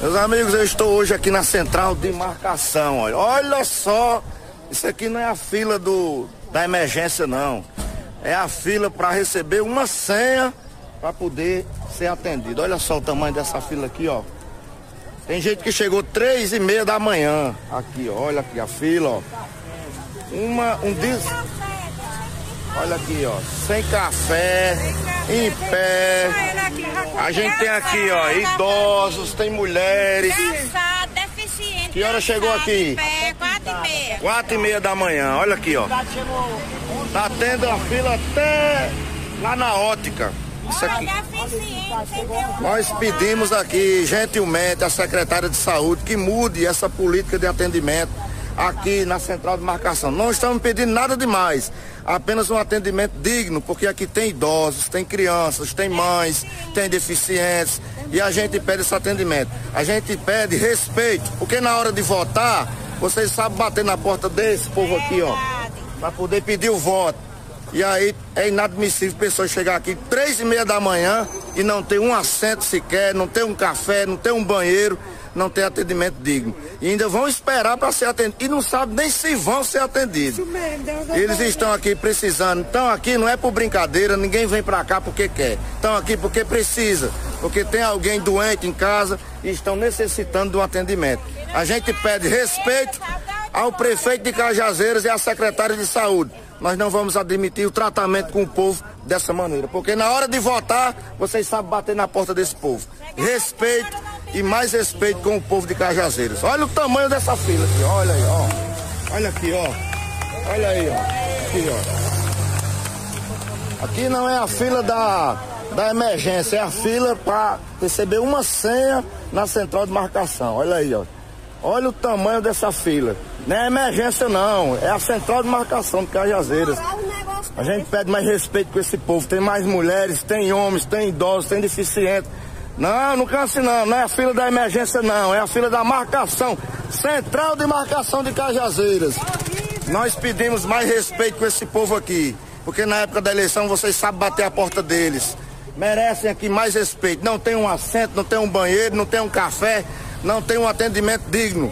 Meus amigos, eu estou hoje aqui na central de marcação. Olha, olha só, isso aqui não é a fila do, da emergência, não. É a fila para receber uma senha para poder ser atendido. Olha só o tamanho dessa fila aqui, ó. Tem gente que chegou três e meia da manhã. Aqui, olha aqui a fila, ó. Uma, um dis... Olha aqui, ó, sem café, em pé. A gente tem aqui, ó, idosos, tem mulheres. Que hora chegou aqui? Quatro e meia. Quatro e meia da manhã, olha aqui, ó. Tá tendo a fila até lá na ótica. Isso aqui. Nós pedimos aqui, gentilmente, à secretária de saúde que mude essa política de atendimento aqui na central de marcação. Não estamos pedindo nada demais, apenas um atendimento digno, porque aqui tem idosos, tem crianças, tem mães, tem deficientes e a gente pede esse atendimento. A gente pede respeito, porque na hora de votar, vocês sabem bater na porta desse povo aqui, ó, para poder pedir o voto. E aí é inadmissível pessoas chegar aqui três e meia da manhã e não ter um assento sequer, não ter um café, não ter um banheiro, não ter atendimento digno. E ainda vão esperar para ser atendido. E não sabem nem se vão ser atendidos. Eles estão aqui precisando. Estão aqui não é por brincadeira, ninguém vem para cá porque quer. Estão aqui porque precisa. Porque tem alguém doente em casa e estão necessitando de um atendimento. A gente pede respeito ao prefeito de Cajazeiras e à secretária de saúde nós não vamos admitir o tratamento com o povo dessa maneira. Porque na hora de votar, vocês sabem bater na porta desse povo. Respeito e mais respeito com o povo de Cajazeiras. Olha o tamanho dessa fila aqui, olha aí, ó. Olha aqui, ó. Olha aí, ó. Aqui, ó. Aqui não é a fila da, da emergência, é a fila para receber uma senha na central de marcação. Olha aí, ó. Olha o tamanho dessa fila. Não é emergência não, é a central de marcação de Cajazeiras. A gente pede mais respeito com esse povo. Tem mais mulheres, tem homens, tem idosos, tem deficientes. Não, não canse não, não é a fila da emergência não, é a fila da marcação. Central de marcação de Cajazeiras. Nós pedimos mais respeito com esse povo aqui. Porque na época da eleição vocês sabem bater a porta deles. Merecem aqui mais respeito. Não tem um assento, não tem um banheiro, não tem um café, não tem um atendimento digno.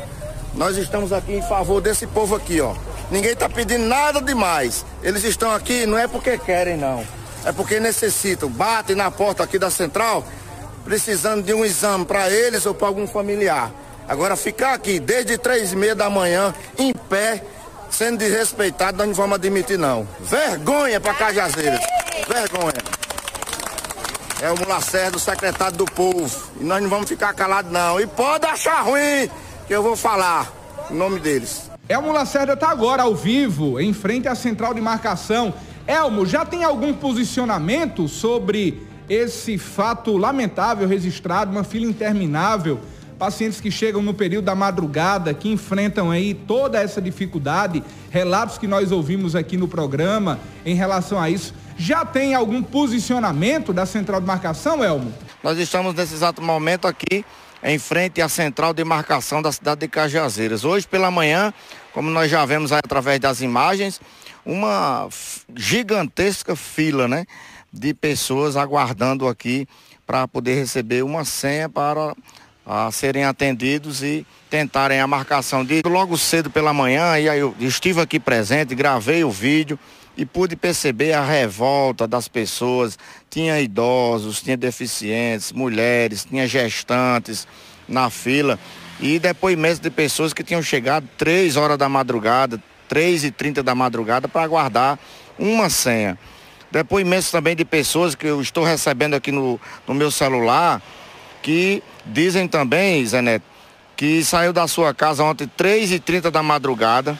Nós estamos aqui em favor desse povo aqui, ó. Ninguém está pedindo nada demais. Eles estão aqui não é porque querem, não. É porque necessitam. Batem na porta aqui da central, precisando de um exame para eles ou para algum familiar. Agora ficar aqui desde três e meia da manhã, em pé, sendo desrespeitado, nós não vamos admitir, não. Vergonha para Cajazeiras. Vergonha. É o Mulacerdo, secretário do povo. E nós não vamos ficar calados, não. E pode achar ruim que eu vou falar o nome deles. Elmo Lacerda está agora ao vivo, em frente à central de marcação. Elmo, já tem algum posicionamento sobre esse fato lamentável registrado, uma fila interminável? Pacientes que chegam no período da madrugada, que enfrentam aí toda essa dificuldade, relatos que nós ouvimos aqui no programa em relação a isso. Já tem algum posicionamento da central de marcação, Elmo? Nós estamos nesse exato momento aqui em frente à central de marcação da cidade de Cajazeiras. Hoje pela manhã, como nós já vemos através das imagens, uma gigantesca fila, né, de pessoas aguardando aqui para poder receber uma senha para a serem atendidos e tentarem a marcação de logo cedo pela manhã e aí eu estive aqui presente, gravei o vídeo e pude perceber a revolta das pessoas. Tinha idosos, tinha deficientes, mulheres, tinha gestantes na fila e depoimentos de pessoas que tinham chegado três horas da madrugada, três e trinta da madrugada para aguardar uma senha. Depoimentos também de pessoas que eu estou recebendo aqui no, no meu celular, que dizem também, Zé Neto, que saiu da sua casa ontem três e trinta da madrugada,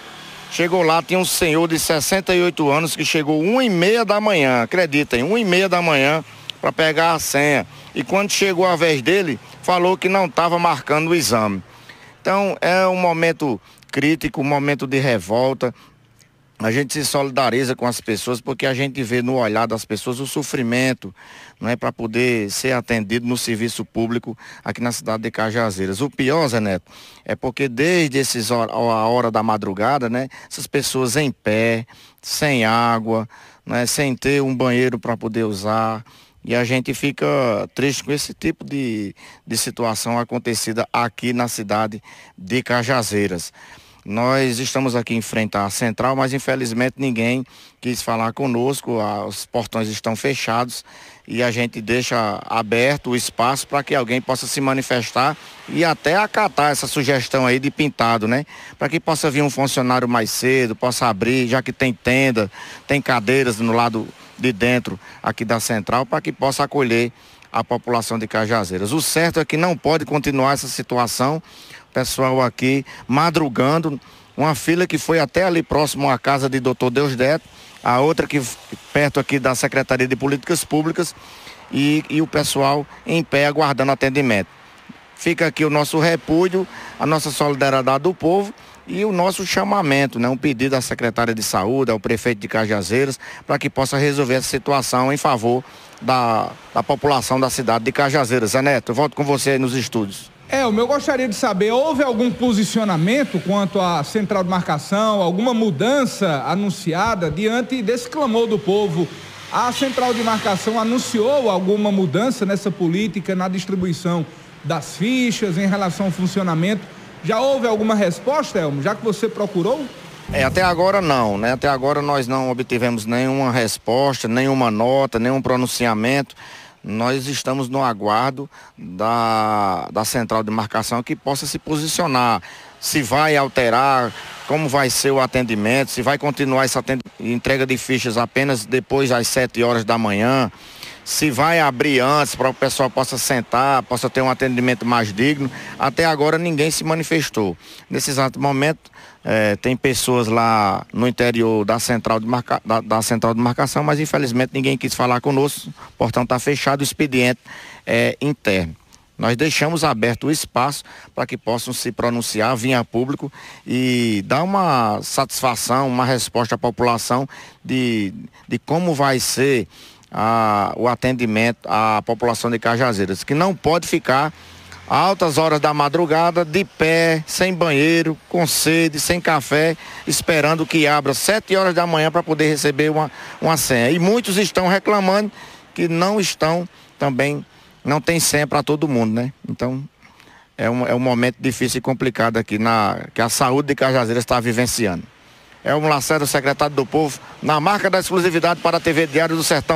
Chegou lá, tinha um senhor de 68 anos que chegou uma e meia da manhã, acreditem, uma e meia da manhã para pegar a senha. E quando chegou a vez dele, falou que não estava marcando o exame. Então é um momento crítico, um momento de revolta, a gente se solidariza com as pessoas porque a gente vê no olhar das pessoas o sofrimento, não é para poder ser atendido no serviço público aqui na cidade de Cajazeiras. O pior, Zé Neto, é porque desde esses a hora da madrugada, né, essas pessoas em pé, sem água, né, sem ter um banheiro para poder usar, E a gente fica triste com esse tipo de, de situação acontecida aqui na cidade de Cajazeiras. Nós estamos aqui em frente à central, mas infelizmente ninguém quis falar conosco, os portões estão fechados e a gente deixa aberto o espaço para que alguém possa se manifestar e até acatar essa sugestão aí de pintado, né? Para que possa vir um funcionário mais cedo, possa abrir, já que tem tenda, tem cadeiras no lado de dentro aqui da central, para que possa acolher a população de Cajazeiras. O certo é que não pode continuar essa situação pessoal aqui madrugando, uma fila que foi até ali próximo à casa de doutor Deusdete, a outra que perto aqui da Secretaria de Políticas Públicas e, e o pessoal em pé aguardando atendimento. Fica aqui o nosso repúdio, a nossa solidariedade do povo e o nosso chamamento, né? um pedido à secretária de saúde, ao prefeito de Cajazeiras, para que possa resolver essa situação em favor da, da população da cidade de Cajazeiras. Zé Neto, volto com você nos estúdios. É, o meu gostaria de saber, houve algum posicionamento quanto à central de marcação, alguma mudança anunciada diante desse clamor do povo? A central de marcação anunciou alguma mudança nessa política, na distribuição das fichas, em relação ao funcionamento? Já houve alguma resposta, Elmo, já que você procurou? É, até agora não, né? Até agora nós não obtivemos nenhuma resposta, nenhuma nota, nenhum pronunciamento nós estamos no aguardo da, da central de marcação que possa se posicionar, se vai alterar, como vai ser o atendimento, se vai continuar essa entrega de fichas apenas depois das 7 horas da manhã, se vai abrir antes para o pessoal possa sentar, possa ter um atendimento mais digno. Até agora ninguém se manifestou. Nesse exato momento, é, tem pessoas lá no interior da central, de marca, da, da, central de marcação, mas infelizmente ninguém quis falar conosco, portanto está fechado o expediente é, interno. Nós deixamos aberto o espaço para que possam se pronunciar, vir a público e dar uma satisfação, uma resposta à população de, de como vai ser a, o atendimento à população de Cajazeiras, que não pode ficar altas horas da madrugada, de pé, sem banheiro, com sede, sem café, esperando que abra sete horas da manhã para poder receber uma, uma senha. E muitos estão reclamando que não estão também, não tem senha para todo mundo, né? Então é um, é um momento difícil e complicado aqui na, que a saúde de Cajazeiras está vivenciando. É o Lacerda, secretário do Povo, na marca da exclusividade para a TV Diário do Sertão.